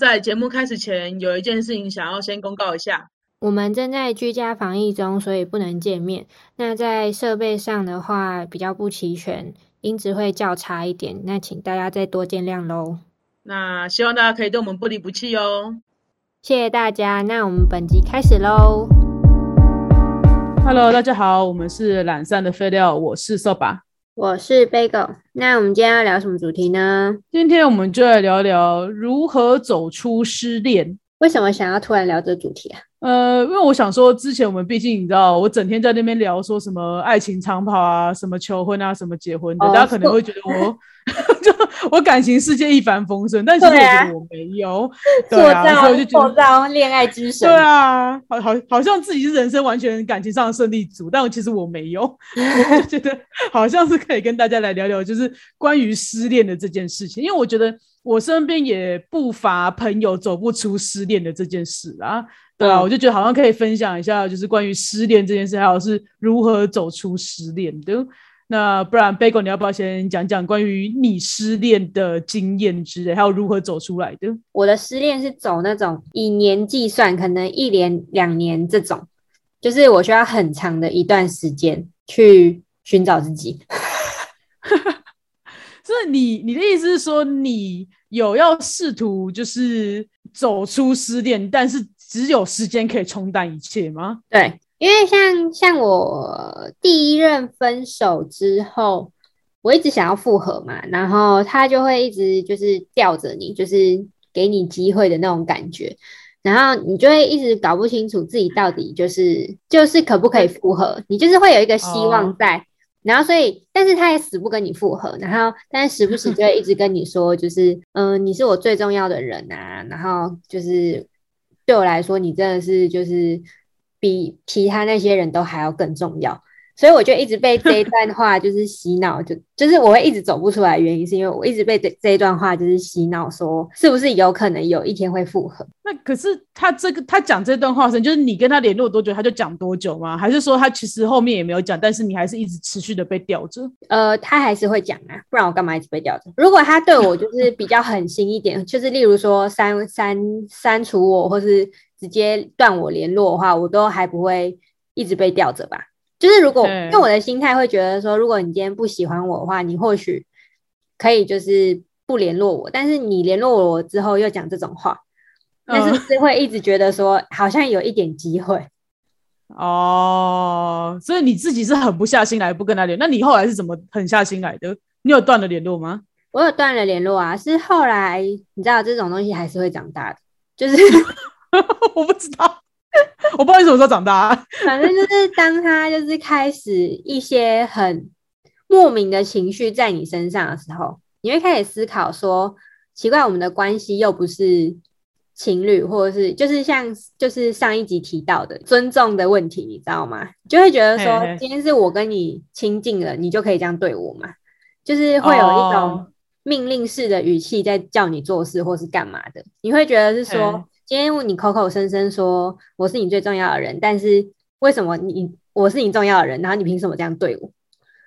在节目开始前，有一件事情想要先公告一下。我们正在居家防疫中，所以不能见面。那在设备上的话，比较不齐全，音质会较差一点。那请大家再多见谅喽。那希望大家可以对我们不离不弃哦。谢谢大家。那我们本集开始喽。Hello，大家好，我们是懒散的废料，我是扫把。我是 Bagel。那我们今天要聊什么主题呢？今天我们就来聊聊如何走出失恋。为什么想要突然聊这主题啊？呃，因为我想说，之前我们毕竟你知道，我整天在那边聊说什么爱情长跑啊，什么求婚啊，什么结婚的，哦大家可能会觉得我 就我感情世界一帆风顺，但其实我觉得我没有，对啊，所以我就觉得。恋爱之神。对啊，好好好像自己是人生完全感情上的胜利组，但其实我没有，我就觉得好像是可以跟大家来聊聊，就是关于失恋的这件事情，因为我觉得我身边也不乏朋友走不出失恋的这件事啊，对啊，嗯我就觉得好像可以分享一下，就是关于失恋这件事，还有是如何走出失恋的。那不然，Bagel，你要不要先讲讲关于你失恋的经验之类，还有如何走出来的？我的失恋是走那种以年计算，可能一年、两年这种，就是我需要很长的一段时间去寻找自己。所以你你的意思是说，你有要试图就是走出失恋，但是只有时间可以冲淡一切吗？对，因为像像我第一任分手之后，我一直想要复合嘛，然后他就会一直就是吊着你，就是给你机会的那种感觉，然后你就会一直搞不清楚自己到底就是就是可不可以复合，你就是会有一个希望哦在。然后，所以，但是他也死不跟你复合，然后，但是时不时就会一直跟你说，就是，嗯、你是我最重要的人啊，然后就是对我来说，你真的是就是比其他那些人都还要更重要，所以我就一直被这一段话就是洗脑，就就是我会一直走不出来，原因是因为我一直被这这一段话就是洗脑，说是不是有可能有一天会复合？那可是他这个他讲这段话时，就是你跟他联络多久，他就讲多久吗？还是说他其实后面也没有讲，但是你还是一直持续的被吊着？呃，他还是会讲啊，不然我干嘛一直被吊着？如果他对我就是 比较狠心一点，就是例如说删删删除我，或是直接断我联络的话，我都还不会一直被吊着吧。就是如果对因为我的心态会觉得说，如果你今天不喜欢我的话，你或许可以就是不联络我，但是你联络我之后又讲这种话，那是是会一直觉得说好像有一点机会？哦，所以你自己是狠不下心来不跟他联，那你后来是怎么狠下心来的？你有断了联络吗？我有断了联络啊，是后来你知道这种东西还是会长大的，就是 我不知道，我不知道你什么时候长大、啊。反正就是当他就是开始一些很莫名的情绪在你身上的时候，你会开始思考说，奇怪，我们的关系又不是情侣，或者是就是像就是上一集提到的尊重的问题，你知道吗？就会觉得说嘿嘿，今天是我跟你亲近了，你就可以这样对我嘛？就是会有一哦种命令式的语气在叫你做事或是干嘛的，你会觉得是说嘿，今天你口口声声说我是你最重要的人，但是为什么你我是你重要的人，然后你凭什么这样对我？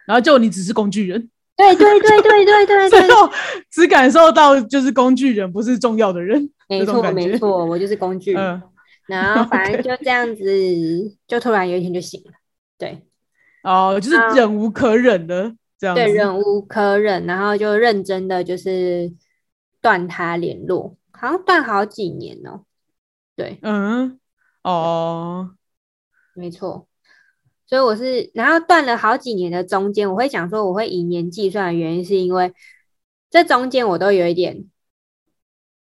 然后就你只是工具人，对对对对对对对，最后只感受到就是工具人不是重要的人，没错没错，我就是工具人。嗯，然后反正就这样子，就突然有一天就醒了，对哦，就是啊忍无可忍的这样子。对，忍无可忍，然后就认真的就是断他联络，好像断好几年哦。对，嗯，哦，没错。所以我是，然后断了好几年的中间，我会想说我会以年计算的原因，是因为这中间我都有一点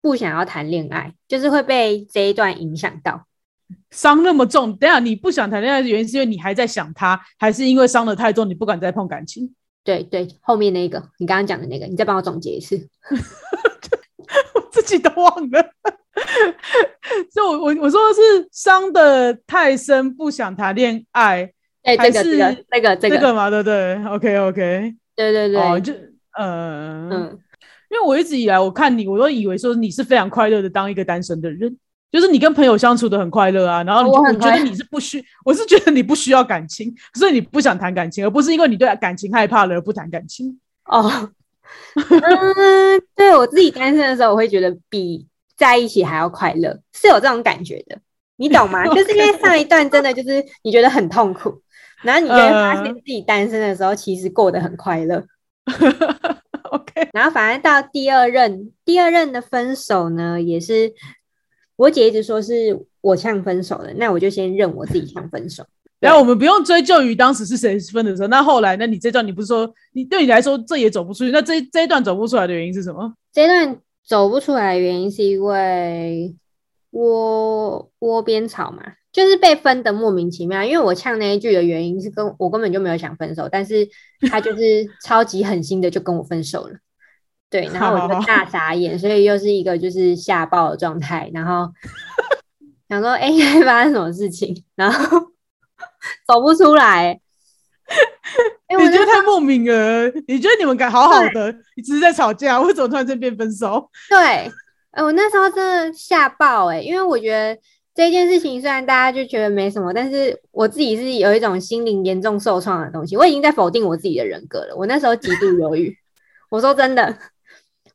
不想要谈恋爱，就是会被这一段影响到。伤那么重，等下你不想谈恋爱的原因是因为你还在想他，还是因为伤的太重，你不敢再碰感情？对对，后面那个你刚刚讲的那个，你再帮我总结一次。我自己都忘了。就我我我说的是伤的太深，不想谈恋爱，对，还这个这个是这个这个，这个嘛，对不对？OK OK，对对对，哦，就呃，嗯，因为我一直以来我看你，我都以为说你是非常快乐的当一个单身的人，就是你跟朋友相处的很快乐啊，然后你就我我觉得你是不需，我是觉得你不需要感情，所以你不想谈感情，而不是因为你对感情害怕了而不谈感情。哦，嗯，对我自己单身的时候，我会觉得比在一起还要快乐，是有这种感觉的，你懂吗？就是因为上一段真的就是你觉得很痛苦，然后你就会发现自己单身的时候其实过得很快乐。OK，然后反而到第二任，第二任的分手呢，也是我姐一直说是我呛分手的，那我就先认我自己呛分手。然后我们不用追究于当时是谁分的时候，那后来，那你这段你不是说你对你来说这也走不出去，那这这一段走不出来的原因是什么？这段走不出来的原因是因为窝窝边草嘛，就是被分的莫名其妙。因为我呛那一句的原因是跟我根本就没有想分手，但是他就是超级狠心的就跟我分手了。对，然后我就大傻眼，所以又是一个就是吓爆的状态，然后想说，哎、欸，发生什么事情？然后 走不出来。哎、你觉得太莫名了？你觉得你们敢好好的，你只是在吵架，为什么突然间变分手？对，哎，我那时候真的吓爆哎、因为我觉得这件事情虽然大家就觉得没什么，但是我自己是有一种心灵严重受创的东西。我已经在否定我自己的人格了。我那时候极度犹豫。我说真的，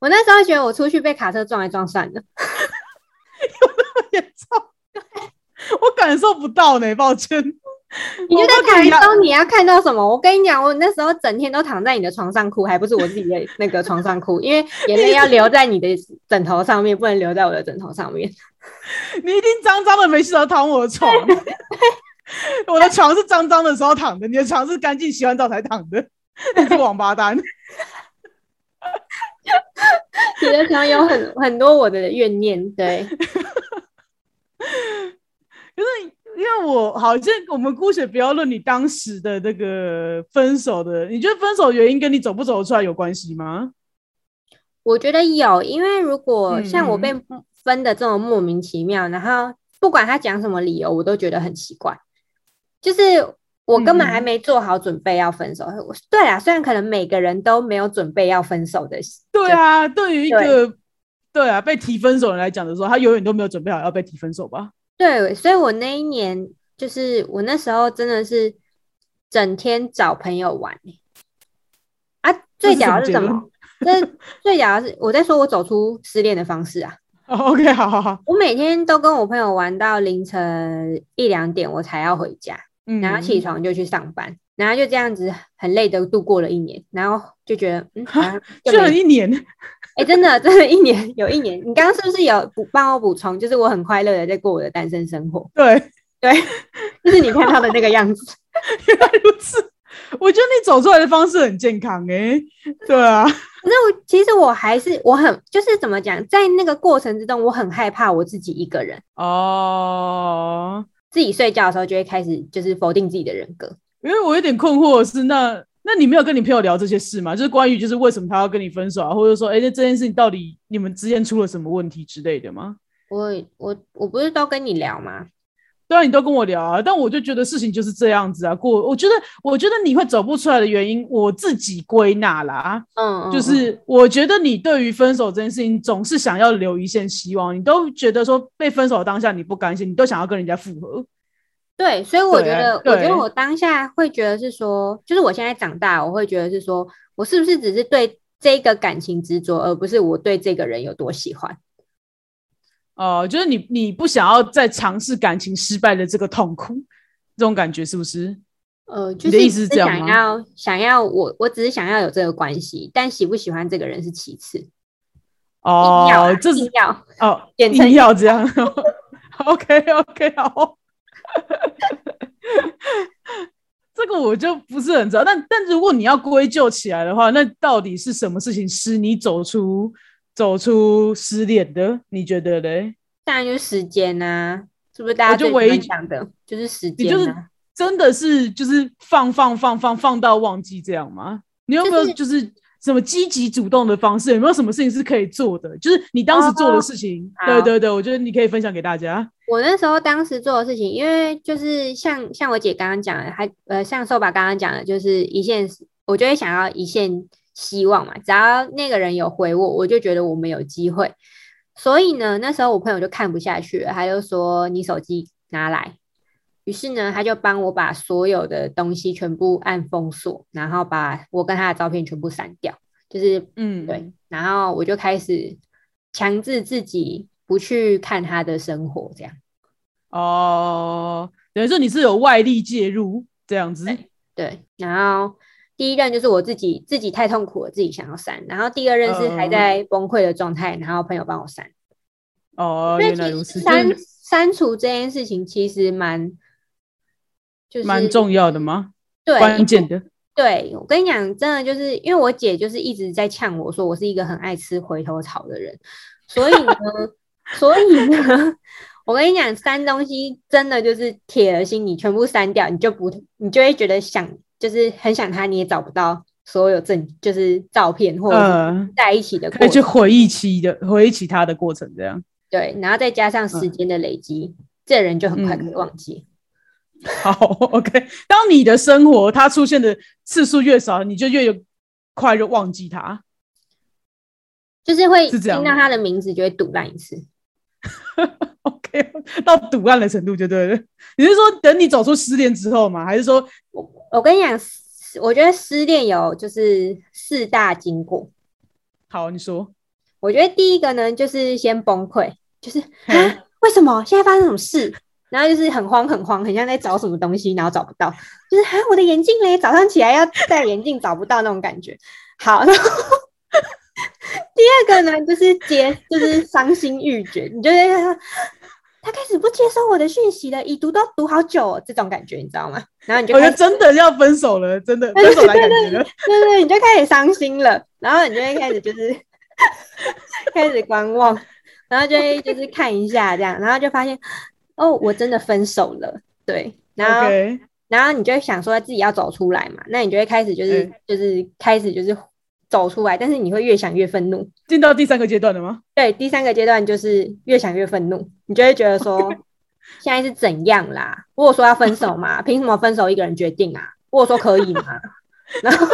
我那时候觉得我出去被卡车撞一撞算了。有那么严重？我感受不到呢，抱歉。你就在台中，你要看到什么？我跟你讲，我那时候整天都躺在你的床上哭，还不是我自己的那个床上哭，因为眼泪要留在你的枕头上面，不能留在我的枕头上面。你一定脏脏的没洗澡躺我的床，我的床是脏脏的时候躺的，你的床是干净洗完澡才躺的，你是王八蛋。你的床有很很多我的怨念，对。可是因为我好像我们姑且不要论你当时的那个分手的，你觉得分手原因跟你走不走得出来有关系吗？我觉得有，因为如果像我被嗯分的这么莫名其妙，然后不管他讲什么理由，我都觉得很奇怪。就是我根本还嗯没做好准备要分手。我对啊，虽然可能每个人都没有准备要分手的，对啊，对于一个对啊被提分手人来讲的时候，他永远都没有准备好要被提分手吧？对，所以我那一年就是我那时候真的是整天找朋友玩、欸、啊，最屌的是什么？这最屌的是我在说我走出失恋的方式啊。哦、OK，好好好，我每天都跟我朋友玩到凌晨一两点，我才要回家，嗯然后起床就去上班，然后就这样子很累的度过了一年，然后就觉得嗯，就居没然一年，哎、真的真的，一年有一年。你刚刚是不是有补帮我补充？就是我很快乐的在过我的单身生活，对，对，就是你看到的那个样子。原来如此。我觉得你走出来的方式很健康哎、对啊，可是我其实我还是我很就是怎么讲，在那个过程之中，我很害怕我自己一个人，哦，自己睡觉的时候就会开始就是否定自己的人格。因为我有点困惑的是，那那你没有跟你朋友聊这些事吗？就是关于就是为什么他要跟你分手啊，或者说，哎、那这件事情到底你们之间出了什么问题之类的吗？我我我不是都跟你聊吗？对啊，你都跟我聊啊，但我就觉得事情就是这样子啊。过，我觉得，我觉得你会走不出来的原因，我自己归纳啦，嗯，嗯就是我觉得你对于分手这件事情总是想要留一线希望，你都觉得说被分手当下你不甘心，你都想要跟人家复合。对，所以我觉得，我觉得我当下会觉得是说，就是我现在长大，我会觉得是说我是不是只是对这个感情执着，而不是我对这个人有多喜欢。哦、就是你你不想要再尝试感情失败的这个痛苦，这种感觉是不是？呃，就是只是这样想要想要我，我只是想要有这个关系，但喜不喜欢这个人是其次。哦，这是要，哦，简称要这样。OK OK，好。这个我就不是很知道，但但如果你要归咎起来的话，那到底是什么事情使你走出走出失恋的？你觉得嘞？当然就是时间呐、是不是？大家我就唯一讲的就是时你就是、真的是就是放放放放放到忘记这样吗？你有没有就是什么积极主动的方式？有没有什么事情是可以做的？就是你当时做的事情，好对对对，我觉得你可以分享给大家。我那时候当时做的事情，因为就是像像我姐刚刚讲的，还呃像瘦吧刚刚讲的，就是一线，我就会想要一线希望嘛，只要那个人有回我，我就觉得我们有机会。所以呢，那时候我朋友就看不下去了，他就说你手机拿来。于是呢，他就帮我把所有的东西全部按封锁，然后把我跟他的照片全部删掉，就是嗯，对，然后我就开始强制自己不去看他的生活这样。哦，等于说你是有外力介入这样子。对，然后第一任就是我自己自己太痛苦了，自己想要删，然后第二任是还在崩溃的状态，然后朋友帮我删。哦，原来如此。删删除这件事情其实蛮，就是蛮重要的吗？对，关键的。对我跟你讲，真的就是因为我姐就是一直在呛我说我是一个很爱吃回头草的人，所以呢，所以呢，我跟你讲，删东西真的就是铁了心，你全部删掉，你就不，你就会觉得想，就是很想他，你也找不到所有证，就是照片或者在一起的，可以去回忆起的，回忆起他的过程，这样。对，然后再加上时间的累积，这人就很快可以忘记。好，OK。当你的生活他出现的次数越少，你就越有快就忘记他，就是会听到他的名字就会堵烂一次。OK，到堵烂的程度就对了。你是说等你走出失恋之后吗？还是说我我跟你讲，我觉得失恋有就是四大经过。好，你说。我觉得第一个呢，就是先崩溃，就是啊，为什么现在发生什么事？然后就是很慌很慌，很像在找什么东西，然后找不到，就是啊，我的眼镜嘞，早上起来要戴眼镜找不到那种感觉。好，然后第二个呢，就是接，就是伤心欲绝，你就得他开始不接收我的讯息了，已读都读好久，这种感觉你知道吗？然后你就我觉得真的要分手了，真的 分手来感觉了，对对，你就开始伤心了，然后你就会开始就是。开始观望，然后就会就是看一下这样，然后就发现哦，我真的分手了，对，然后然后你就会想说自己要走出来嘛，那你就会开始就是就是开始就是走出来，但是你会越想越愤怒，进到第三个阶段了吗？对，第三个阶段就是越想越愤怒，你就会觉得说 现在是怎样啦？如果说要分手嘛，凭什么分手一个人决定啊？如果说可以吗，然后。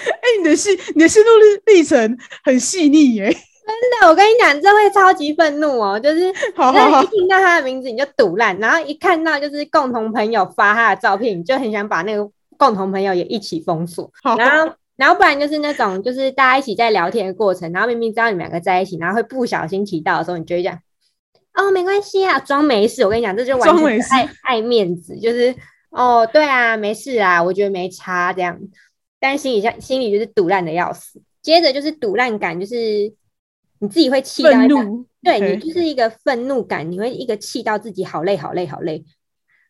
哎，你的心，你的心路历历程很细腻耶！真的，我跟你讲，这会超级愤怒哦。就是，一听到他的名字你就堵烂，然后一看到就是共同朋友发他的照片，你就很想把那个共同朋友也一起封锁。然后，然后不然就是那种，就是大家一起在聊天的过程，然后明明知道你们两个在一起，然后会不小心提到的时候，你就会讲：“哦，没关系啊，装没事。”我跟你讲，这就完全爱爱面子，就是哦，对啊，没事啊，我觉得没差这样。但心里像心里就是堵烂的要死，接着就是堵烂感，就是你自己会气到，对你就是一个愤怒感，你会一个气到自己好累好累好累，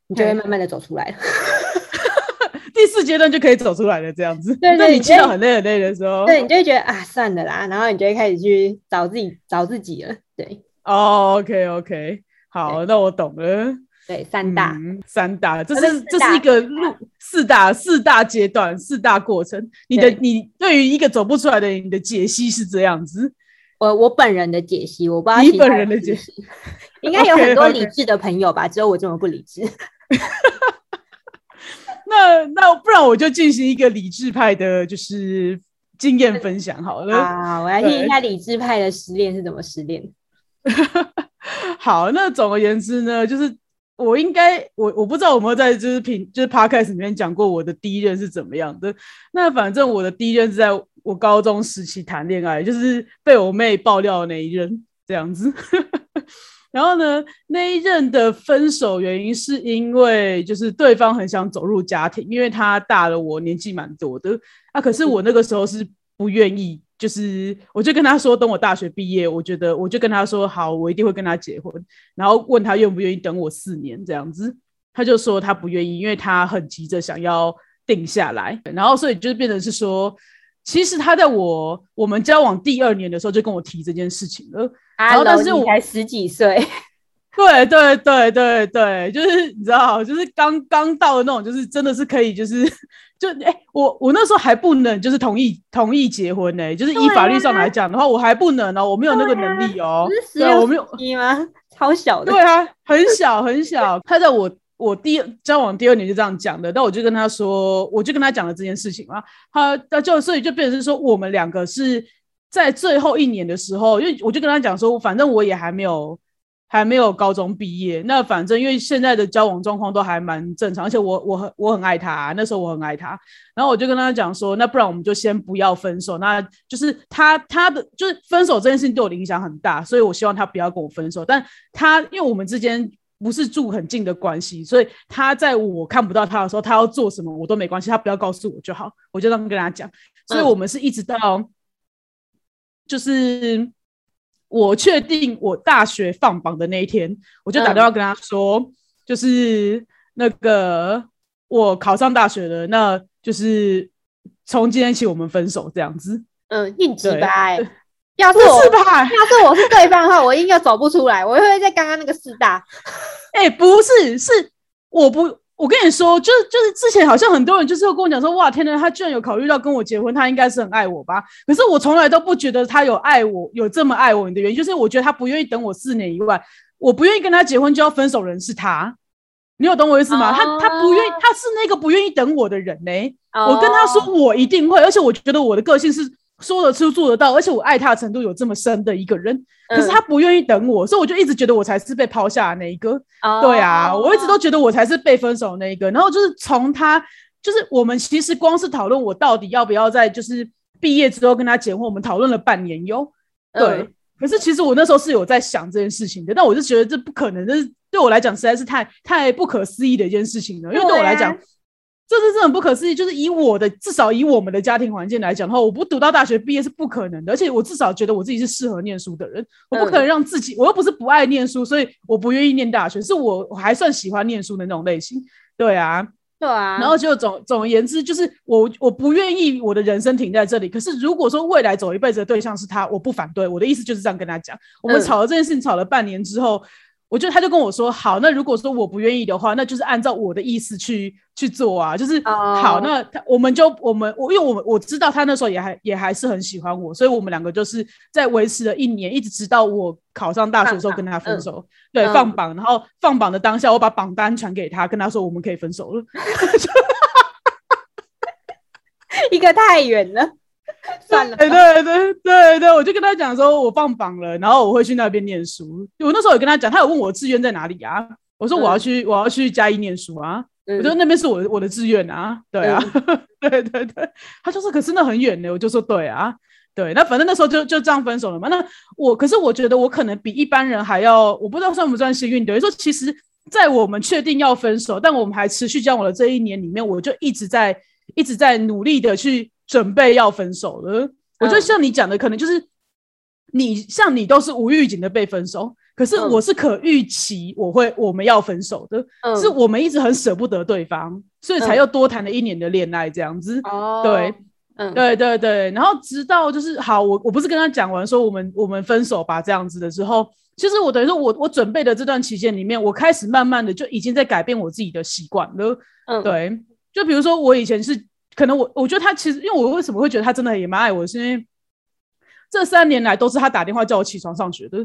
你就会慢慢的走出来了。第四阶段就可以走出来了，这样子。对那，你气到很累很累的时候，对你就会觉得啊，算了啦，然后你就会开始去找自己找自己了。对，哦，OK OK，好，那我懂了。对，三大，三大，这是这是一个路，四大四大阶段，四大过程。你的你对于一个走不出来的你的解析是这样子。我我本人的解析，我不知道你本人的解析，应该有很多理智的朋友吧？只有我这么不理智。那那不然我就进行一个理智派的，就是经验分享好了。啊，我来听一下理智派的失恋是怎么失恋。好，那总而言之呢，就是。我应该，我我不知道有没有在就是平就是 podcast 里面讲过我的第一任是怎么样的。那反正我的第一任是在我高中时期谈恋爱，就是被我妹爆料的那一任这样子。然后呢，那一任的分手原因是因为就是对方很想走入家庭，因为他大了我年纪蛮多的啊。可是我那个时候是不愿意。就是，我就跟他说，等我大学毕业，我觉得我就跟他说，好，我一定会跟他结婚。然后问他愿不愿意等我四年这样子，他就说他不愿意，因为他很急着想要定下来。然后所以就变成是说，其实他在我我们交往第二年的时候就跟我提这件事情了。然后但是我才十几岁。对对对对对，就是你知道，就是刚刚到的那种，就是真的是可以，就是就哎，我我那时候还不能就是同意同意结婚呢，就是以法律上来讲的话，我还不能哦，我没有那个能力哦，对，我没有你吗？超小的，对啊，很小很小。他在我我第交往第二年就这样讲的，但我就跟他说，我就跟他讲了这件事情嘛，他那就所以就变成是说，我们两个是在最后一年的时候，因为我就跟他讲说，反正我也还没有。还没有高中毕业。那反正因为现在的交往状况都还蛮正常，而且我我很我很爱他，那时候我很爱他，然后我就跟他讲说，那不然我们就先不要分手。那就是他他的就是分手这件事情对我的影响很大，所以我希望他不要跟我分手。但他因为我们之间不是住很近的关系，所以他在我看不到他的时候，他要做什么我都没关系，他不要告诉我就好，我就这样跟他讲。所以我们是一直到。就是我确定我大学放榜的那一天，我就打电话跟他说，就是那个我考上大学了，那就是从今天起我们分手这样子。嗯，硬直白。要是我，要是我是对方的话，我应该走不出来，我会在刚刚那个四大。哎，不是，是我不。我跟你说，就是就是之前好像很多人就是会跟我讲说，哇，天哪，他居然有考虑到跟我结婚，他应该是很爱我吧？可是我从来都不觉得他有爱我，有这么爱我的原因，就是我觉得他不愿意等我四年以外，我不愿意跟他结婚就要分手人是他，你有懂我意思吗？他他不愿意，他是那个不愿意等我的人呢。我跟他说我一定会，而且我觉得我的个性是。说得出做得到，而且我爱他的程度有这么深的一个人，可是他不愿意等我，所以我就一直觉得我才是被抛下的那一个。对啊，我一直都觉得我才是被分手那一个。然后就是从他，就是我们其实光是讨论我到底要不要在就是毕业之后跟他结婚，我们讨论了半年哟。对，可是其实我那时候是有在想这件事情的，但我就觉得这不可能，这是对我来讲实在是太太不可思议的一件事情了，因为对我来讲。这是这很不可思议，就是以我的至少以我们的家庭环境来讲的话，我不读到大学毕业是不可能的。而且我至少觉得我自己是适合念书的人，我不可能让自己，我又不是不爱念书，所以我不愿意念大学，是我我还算喜欢念书的那种类型。对啊，对啊。然后就总总而言之，就是我我不愿意我的人生停在这里。可是如果说未来走一辈子的对象是他，我不反对。我的意思就是这样跟他讲。我们吵了这件事情，吵了半年之后。我就他就跟我说好，那如果说我不愿意的话，那就是按照我的意思去去做啊，就是好，那他我们就我们我因为我我知道他那时候也还也还是很喜欢我，所以我们两个就是在维持了一年，一直直到我考上大学的时候跟他分手，对，放榜，然后放榜的当下，我把榜单传给他，跟他说我们可以分手了，一个太远了。算了，对对对对对，我就跟他讲说，我放榜了，然后我会去那边念书。我那时候有跟他讲，他有问我志愿在哪里啊？我说我要去，我要去嘉义念书啊。我说那边是我我的志愿啊，对啊，对对对。他就说可是那很远呢，我就说对啊，对。那反正那时候就就这样分手了嘛。那我可是我觉得我可能比一般人还要，我不知道算不算幸运。等于说，其实，在我们确定要分手，但我们还持续交往的这一年里面，我就一直在一直在努力的去。准备要分手了，我觉得像你讲的，可能就是你像你都是无预警的被分手，可是我是可预期我会我们要分手的，是我们一直很舍不得对方，所以才又多谈了一年的恋爱这样子。哦，对，嗯，对对对，然后直到就是好，我我不是跟他讲完说我们我们分手吧这样子的时候，其实我等于说我我准备的这段期间里面，我开始慢慢的就已经在改变我自己的习惯了。嗯，对，就比如说我以前是。可能我我觉得他其实，因为我为什么会觉得他真的也蛮爱我，是因为这三年来都是他打电话叫我起床上学的，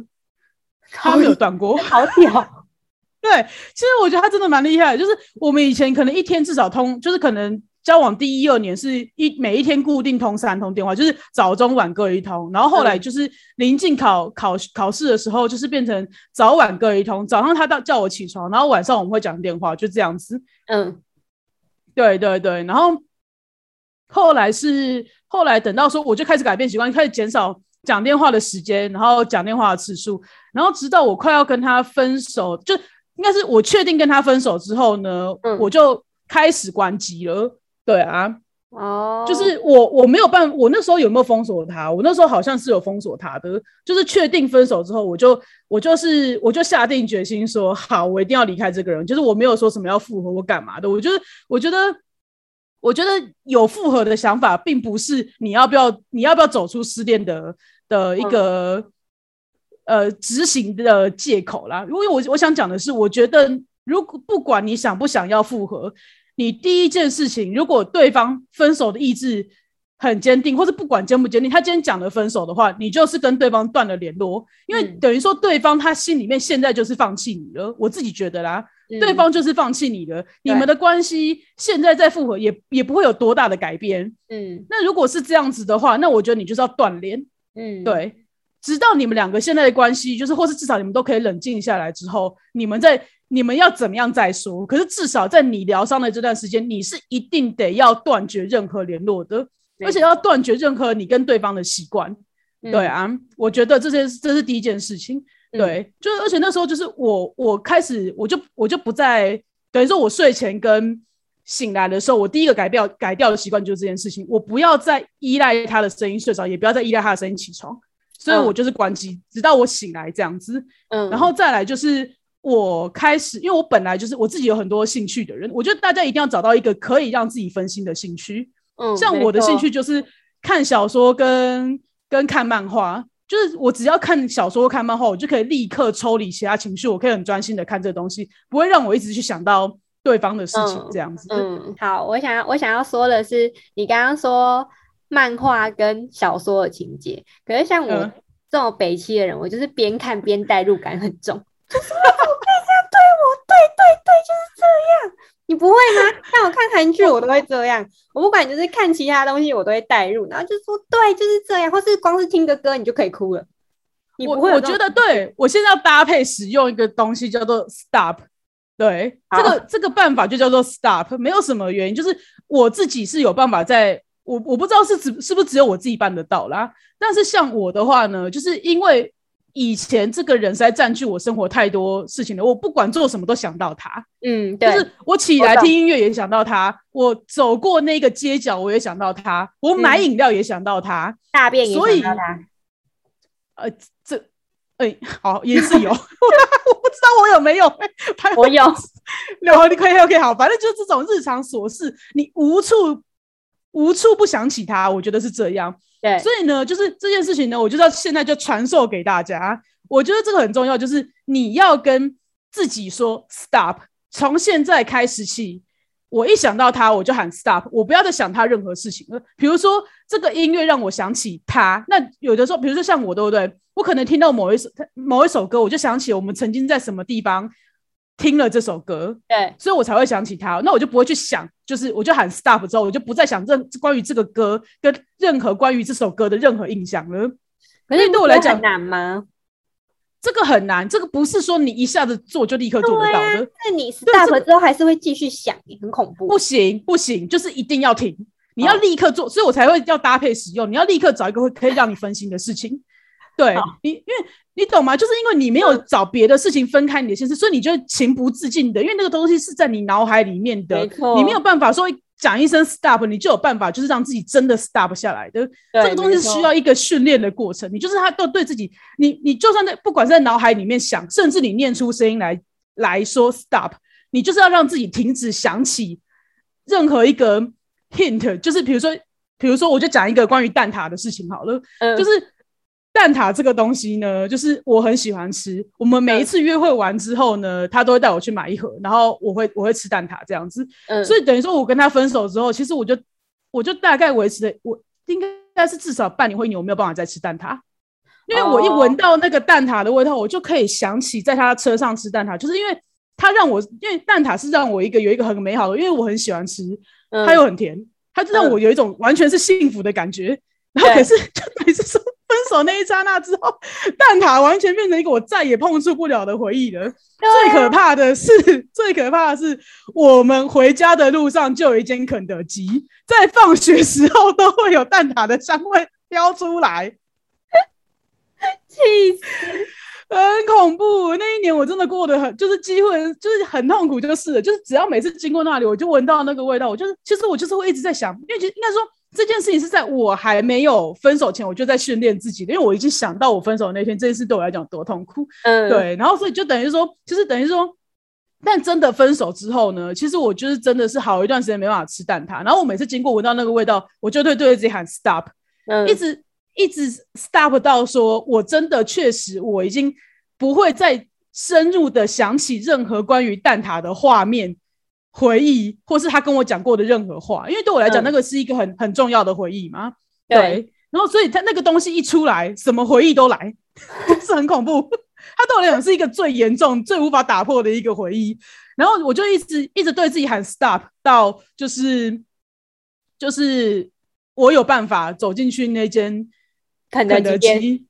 他没有断过，好屌。对，其实我觉得他真的蛮厉害，就是我们以前可能一天至少通，就是可能交往第一二年是一每一天固定通三通电话，就是早中晚各一通，然后后来就是临近考考考试的时候，就是变成早晚各一通，早上他到叫我起床，然后晚上我们会讲电话，就这样子。嗯，对对对，然后。后来是后来等到说我就开始改变习惯，开始减少讲电话的时间，然后讲电话的次数，然后直到我快要跟他分手，就应该是我确定跟他分手之后呢，我就开始关机了。对啊，哦，就是我我没有办，我那时候有没有封锁他？我那时候好像是有封锁他的，就是确定分手之后，我就我就是我就下定决心说好，我一定要离开这个人，就是我没有说什么要复合我干嘛的，我觉得我觉得。我觉得有复合的想法，并不是你要不要你要不要走出失恋的的一个呃执行的借口啦。因为我我想讲的是，我觉得如果不管你想不想要复合，你第一件事情，如果对方分手的意志很坚定，或是不管坚不坚定，他今天讲了分手的话，你就是跟对方断了联络，因为等于说对方他心里面现在就是放弃你了。我自己觉得啦。对方就是放弃你的，你们的关系现在再复合也也不会有多大的改变。嗯，那如果是这样子的话，那我觉得你就是要断联。嗯，对，直到你们两个现在的关系，就是或是至少你们都可以冷静下来之后，你们在你们要怎么样再说。可是至少在你疗伤的这段时间，你是一定得要断绝任何联络的，而且要断绝任何你跟对方的习惯。对啊，我觉得这些这是第一件事情。对，就是而且那时候就是我我开始我就我就不再等于说我睡前跟醒来的时候，我第一个改掉改掉的习惯就是这件事情，我不要再依赖他的声音睡着，也不要再依赖他的声音起床，所以我就是关机，直到我醒来这样子。嗯，然后再来就是我开始，因为我本来就是我自己有很多兴趣的人，我觉得大家一定要找到一个可以让自己分心的兴趣。嗯，像我的兴趣就是看小说跟。跟看漫画，就是我只要看小说、看漫画，我就可以立刻抽离其他情绪，我可以很专心的看这个东西，不会让我一直去想到对方的事情这样子。嗯，好，我想要我想要说的是，你刚刚说漫画跟小说的情节，可是像我这种北七的人，我就是边看边代入感很重，就是这样对我，对对对，就是这样。你不会吗？像我看韩剧，我都会这样。我不管，就是看其他东西，我都会带入，然后就说对，就是这样。或是光是听个歌，你就可以哭了。你不会？我觉得对。我现在要搭配使用一个东西，叫做 stop。对，这个这个办法就叫做 stop。没有什么原因，就是我自己是有办法在。我我不知道是只是不是只有我自己办得到啦。但是像我的话呢，就是因为。以前这个人实在占据我生活太多事情了，我不管做什么都想到他。嗯，对，就是我起来听音乐也想到他，我走过那个街角我也想到他，我买饮料也想到他，大便也想到他。呃，这，哎，好也是有，我不知道我有没有，我有，有你可以 OK 好，反正就是这种日常琐事，你无处无处不想起他，我觉得是这样。对，所以呢，就是这件事情呢，我就要现在就传授给大家。我觉得这个很重要，就是你要跟自己说 stop。从现在开始起，我一想到他，我就喊 stop，我不要再想他任何事情了。比如说这个音乐让我想起他，那有的时候，比如说像我，对不对？我可能听到某一首某一首歌，我就想起我们曾经在什么地方。听了这首歌，对，所以我才会想起他。那我就不会去想，就是我就喊 stop 之后，我就不再想任关于这个歌跟任何关于这首歌的任何印象了。可是对我来讲难吗？这个很难，这个不是说你一下子做就立刻做得到的。那你 stop 之后还是会继续想，很恐怖。不行不行，就是一定要停，你要立刻做，所以我才会要搭配使用。你要立刻找一个会可以让你分心的事情。对你，因为你懂吗？就是因为你没有找别的事情分开你的心思，所以你就情不自禁的，因为那个东西是在你脑海里面的，你没有办法说讲一声 stop，你就有办法就是让自己真的 stop 下来的。这个东西是需要一个训练的过程。你就是他都对自己，你你就算在不管是在脑海里面想，甚至你念出声音来来说 stop，你就是要让自己停止想起任何一个 hint，就是比如说，比如说，我就讲一个关于蛋挞的事情好了，就是。蛋挞这个东西呢，就是我很喜欢吃。我们每一次约会完之后呢，他都会带我去买一盒，然后我会我会吃蛋挞这样子。嗯，所以等于说我跟他分手之后，其实我就我就大概维持了，我应该是至少半年或一年我没有办法再吃蛋挞，因为我一闻到那个蛋挞的味道，我就可以想起在他车上吃蛋挞，就是因为他让我，因为蛋挞是让我一个有一个很美好的，因为我很喜欢吃，它又很甜，它就让我有一种完全是幸福的感觉。然后可是 就每次说。分手那一刹那之后，蛋挞完全变成一个我再也碰触不了的回忆了。最可怕的是，最可怕的是，我们回家的路上就有一间肯德基，在放学时候都会有蛋挞的香味飘出来，气死，很恐怖。那一年我真的过得很，就是几乎就是很痛苦，就是就是只要每次经过那里，我就闻到那个味道，我就是其实我就是会一直在想，因为其实应该说。这件事情是在我还没有分手前，我就在训练自己的，因为我已经想到我分手那天这件事对我来讲多痛苦。嗯，对，然后所以就等于说，就是等于说，但真的分手之后呢，其实我就是真的是好一段时间没办法吃蛋挞，然后我每次经过闻到那个味道，我就对对着自己喊 stop，嗯，一直一直 stop 到说我真的确实我已经不会再深入的想起任何关于蛋挞的画面。回忆，或是他跟我讲过的任何话，因为对我来讲，那个是一个很很重要的回忆嘛。对，然后所以他那个东西一出来，什么回忆都来，是很恐怖。他对我来讲是一个最严重、最无法打破的一个回忆。然后我就一直一直对自己喊 stop，到就是就是我有办法走进去那间肯德基，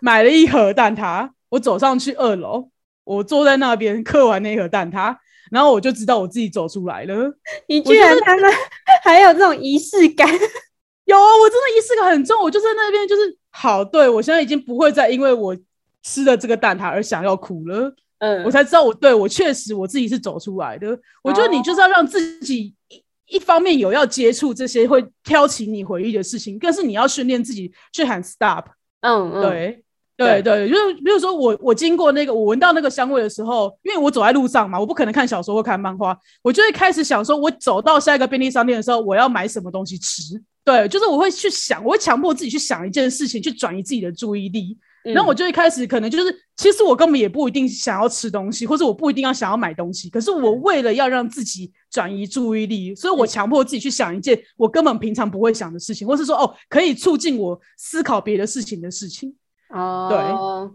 买了一盒蛋挞，我走上去二楼，我坐在那边嗑完那盒蛋挞，然后我就知道我自己走出来了。你居然他们 还有这种仪式感？有啊，我真的仪式感很重，我就在那边就是好，对我现在已经不会再因为我吃了这个蛋挞而想要哭了。嗯我才知道我对我确实我自己是走出来的。我觉得你就是要让自己一一方面有要接触这些会挑起你回忆的事情，更是你要训练自己去喊 stop。嗯嗯，对。对对，就是比如说我我经过那个我闻到那个香味的时候，因为我走在路上嘛，我不可能看小说或看漫画，我就会开始想说，我走到下一个便利商店的时候，我要买什么东西吃。对，就是我会去想，我会强迫自己去想一件事情，去转移自己的注意力。嗯然后我就会开始，可能就是，其实我根本也不一定想要吃东西，或者我不一定要想要买东西，可是我为了要让自己转移注意力，所以我强迫自己去想一件我根本平常不会想的事情，或是说哦，可以促进我思考别的事情的事情。哦，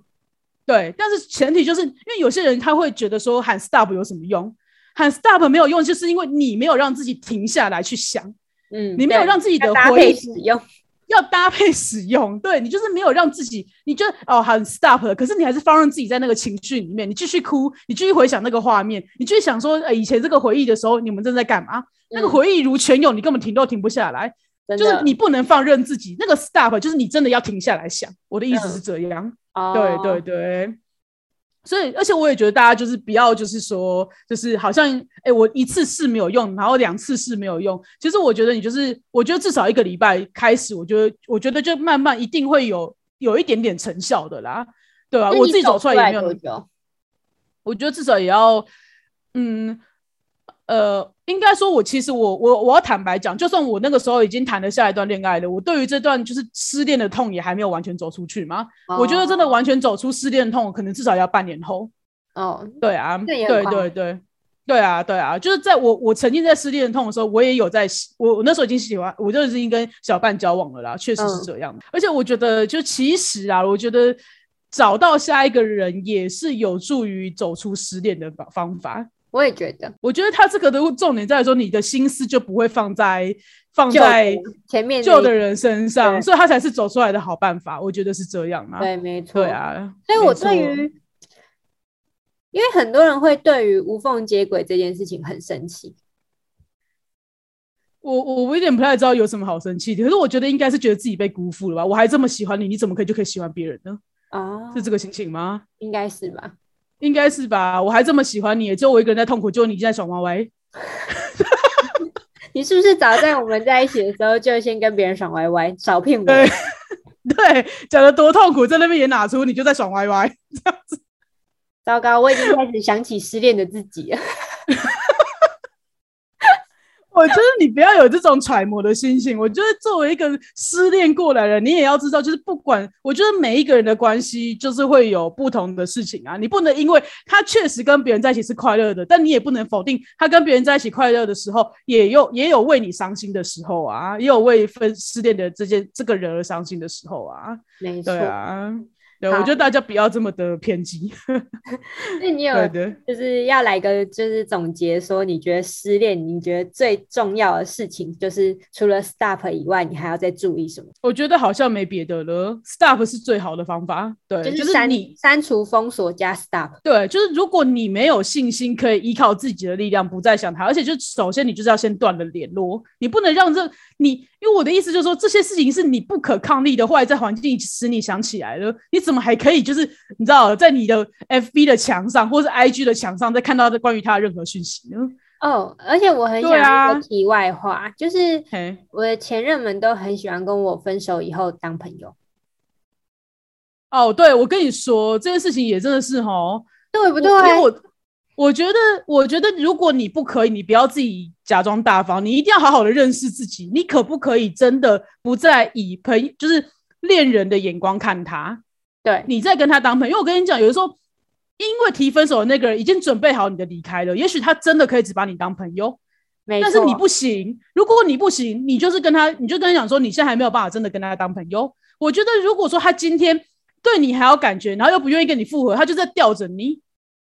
对，但是前提就是因为有些人他会觉得说喊 stop 有什么用？喊 stop 没有用，就是因为你没有让自己停下来去想，嗯，你没有让自己的回忆配使用，要搭配使用，对你就是没有让自己，你就哦很 stop 了，可是你还是放任自己在那个情绪里面，你继续哭，你继续回想那个画面，你继续想说，呃，以前这个回忆的时候，你们正在干嘛？那个嗯回忆如泉涌，你根本停都停不下来，就是你不能放任自己，那个 stop 就是你真的要停下来想。我的意思是这样，哦对对对。所以，而且我也觉得大家就是不要，就是说，就是好像，哎、我一次试没有用，然后两次试没有用。其实我觉得你就是，我觉得至少一个礼拜开始，我觉得，我觉得就慢慢一定会有有一点点成效的啦，对吧、我自己走出来也没有？我觉得至少也要，嗯，呃，应该说，我其实我我我要坦白讲，就算我那个时候已经谈了下一段恋爱了，我对于这段就是失恋的痛也还没有完全走出去嘛。我觉得真的完全走出失恋的痛，可能至少要半年后。哦，对啊，对对对。对啊，对啊，就是在我我曾经在失恋痛的时候，我也有在喜我我那时候已经喜欢，我就已经跟小半交往了啦，确实是嗯这样的。而且我觉得，就其实啊，我觉得找到下一个人也是有助于走出失恋的方方法。我也觉得我觉得他这个的重点在于说，你的心思就不会放在放在前面旧的人身上，所以他才是走出来的好办法。我觉得是这样啊。对，没错，对。啊，所以我对于，因为很多人会对于无缝接轨这件事情很生气，我我我有点不太知道有什么好生气的，可是我觉得应该是觉得自己被辜负了吧？我还这么喜欢你，你怎么可以就可以喜欢别人呢？啊，是这个心情吗？应该是吧？应该是吧？我还这么喜欢你，只有我一个人在痛苦，就你在爽歪歪。你是不是早在我们在一起的时候就先跟别人爽歪歪，少骗我？对 对，讲的多痛苦，在那边也拿出你就在爽歪歪。糟糕，我已经开始想起失恋的自己了。我觉得你不要有这种揣摩的心情。我觉得作为一个失恋过来人，你也要知道，就是不管，我觉得每一个人的关系就是会有不同的事情啊。你不能因为他确实跟别人在一起是快乐的，但你也不能否定他跟别人在一起快乐的时候，也有也有为你伤心的时候啊，也有为分失恋的这件这个人而伤心的时候啊。没错对，啊，对，我觉得大家不要这么的偏激。那你有。就是要来个就是总结，说你觉得失恋，你觉得最重要的事情就是除了 stop 以外，你还要再注意什么？我觉得好像没别的了，stop 是最好的方法。对，就就是是删你删除、封锁加 stop。对，就是如果你没有信心，可以依靠自己的力量，不再想他，而且就首先你就是要先断了联络，你不能让这你，因为我的意思就是说，这些事情是你不可抗力的，坏在环境使你想起来了，你怎么还可以就是你知道，在你的 FB 的墙上或是 IG 的墙上再看到这关于他的任何讯息呢？哦，而且我很想一个题外话，就是，我的前任们都很喜欢跟我分手以后当朋友，哦，对，我跟你说这件事情也真的是哈，对不对？我我我觉得，我觉得如果你不可以，你不要自己假装大方，你一定要好好的认识自己。你可不可以真的不再以朋友就是恋人的眼光看他？对，你在跟他当朋友。因为我跟你讲，有的时候因为提分手的那个人已经准备好你的离开了，也许他真的可以只把你当朋友，没但是你不行。如果你不行，你就是跟他，你就跟他讲说，你现在还没有办法真的跟他当朋友。我觉得，如果说他今天对你还有感觉，然后又不愿意跟你复合，他就在吊着你。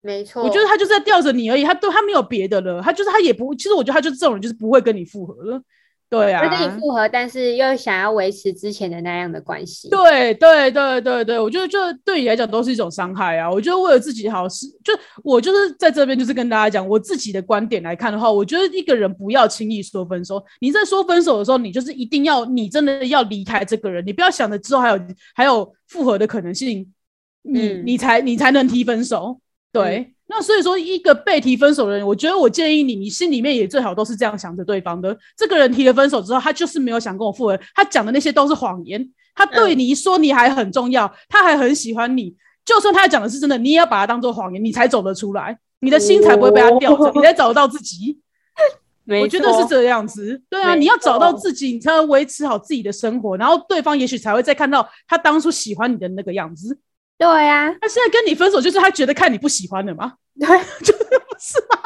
没错，我觉得他就是在吊着你而已，他对他没有别的了，他就是他也不，其实我觉得他就是这种人，就是不会跟你复合了。对啊，会跟你复合，但是又想要维持之前的那样的关系。对对对对对，我觉得就对你来讲都是一种伤害啊。我觉得为了自己好是，就我就是在这边就是跟大家讲我自己的观点来看的话，我觉得一个人不要轻易说分手。你在说分手的时候，你就是一定要你真的要离开这个人，你不要想着之后还有还有复合的可能性，你、嗯你才你才能提分手。对，那所以说一个被提分手的人，我觉得我建议你，你心里面也最好都是这样想着对方的。这个人提了分手之后，他就是没有想跟我复合，他讲的那些都是谎言。他对你说你还很重要，他还很喜欢你，就算他讲的是真的，你也要把它当做谎言，你才走得出来，你的心才不会被他吊着，哦你才找得到自己。我觉得是这样子，对啊，你要找到自己，你才能维持好自己的生活，然后对方也许才会再看到他当初喜欢你的那个样子。对啊，他现在跟你分手，就是他觉得看你不喜欢了吗？对，就是不是吗？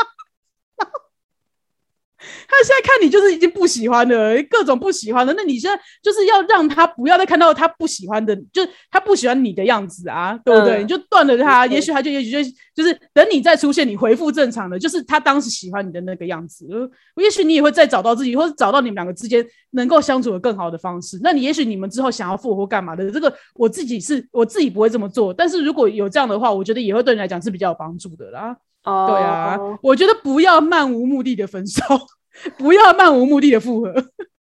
他现在看你就是已经不喜欢了，各种不喜欢了。那你现在就是要让他不要再看到他不喜欢的，就是他不喜欢你的样子啊，对不对？嗯你就断了他，也许他就也许就就是等你再出现，你回复正常的，就是他当时喜欢你的那个样子。呃也许你也会再找到自己，或者找到你们两个之间能够相处的更好的方式。那你也许你们之后想要复合或干嘛的，这个我自己是我自己不会这么做，但是如果有这样的话，我觉得也会对你来讲是比较有帮助的啦。哦，对啊，我觉得不要漫无目的的分手，不要漫无目的的复合。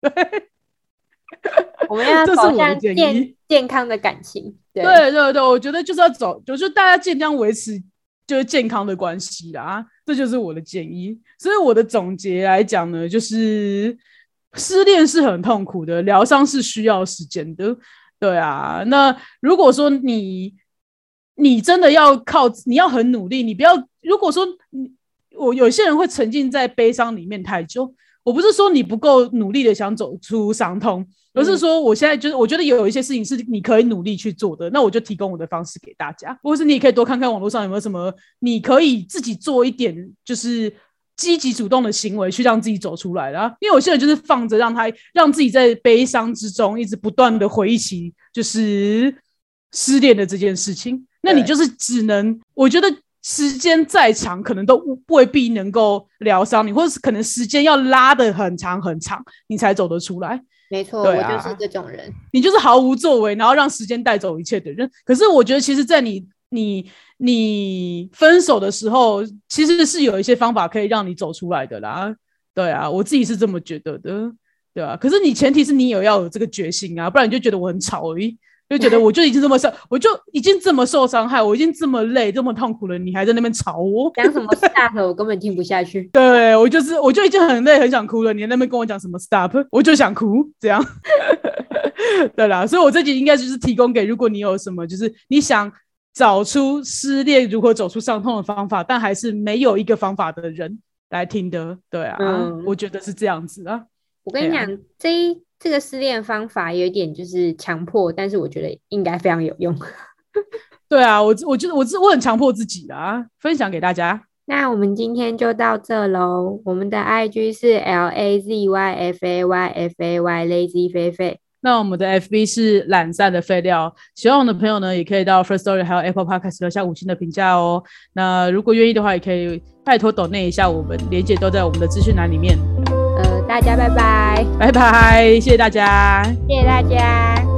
我们要走向健健康的感情。对，对对对，我觉得就是要走，就是大家尽量维持就是健康的关系啦，这就是我的建议。所以我的总结来讲呢，就是失恋是很痛苦的，疗伤是需要时间的。对啊，那如果说你你真的要靠，你要很努力，你不要如果说你我有些人会沉浸在悲伤里面太久，我不是说你不够努力的想走出伤痛，而是说我现在就是我觉得有一些事情是你可以努力去做的，那我就提供我的方式给大家，或是你也可以多看看网络上有没有什么你可以自己做一点就是。积极主动的行为去让自己走出来啦，因为有些人就是放着让他让自己在悲伤之中一直不断的回忆起就是失恋的这件事情，那你就是只能我觉得时间再长，可能都未必能够疗伤你，或者是可能时间要拉的很长很长，你才走得出来。没错，我就是这种人。你就是毫无作为，然后让时间带走一切的人。可是我觉得，其实，在你你你分手的时候，其实是有一些方法可以让你走出来的啦。对啊，我自己是这么觉得的，对啊。可是你前提是你有要有这个决心啊，不然你就觉得我很吵而已。就觉得我就已经这么受，我就已经这么受伤害，我已经这么累、这么痛苦了，你还在那边吵我。讲什么 stop，我根本听不下去。对我就是，我就已经很累、很想哭了。你在那边跟我讲什么 stop，我就想哭，这样。对啦，所以我这集应该就是提供给，如果你有什么，就是你想找出失恋如何走出伤痛的方法，但还是没有一个方法的人来听的。对啊，嗯我觉得是这样子啊。我跟你讲，这一这个失恋方法有一点就是强迫，但是我觉得应该非常有用。对啊，我我觉得我我很强迫自己的啊，分享给大家。那我们今天就到这喽。我们的 IG 是 L A Z Y F A Y F A Y Lazy 菲菲。那我们的 FB 是懒散的废料，喜欢我们的朋友呢，也可以到 First Story 还有 Apple Podcast 留下五星的评价哦。那如果愿意的话，也可以拜托抖内一下我们，链接都在我们的资讯栏里面。呃，大家拜拜，拜拜，谢谢大家。谢谢大家。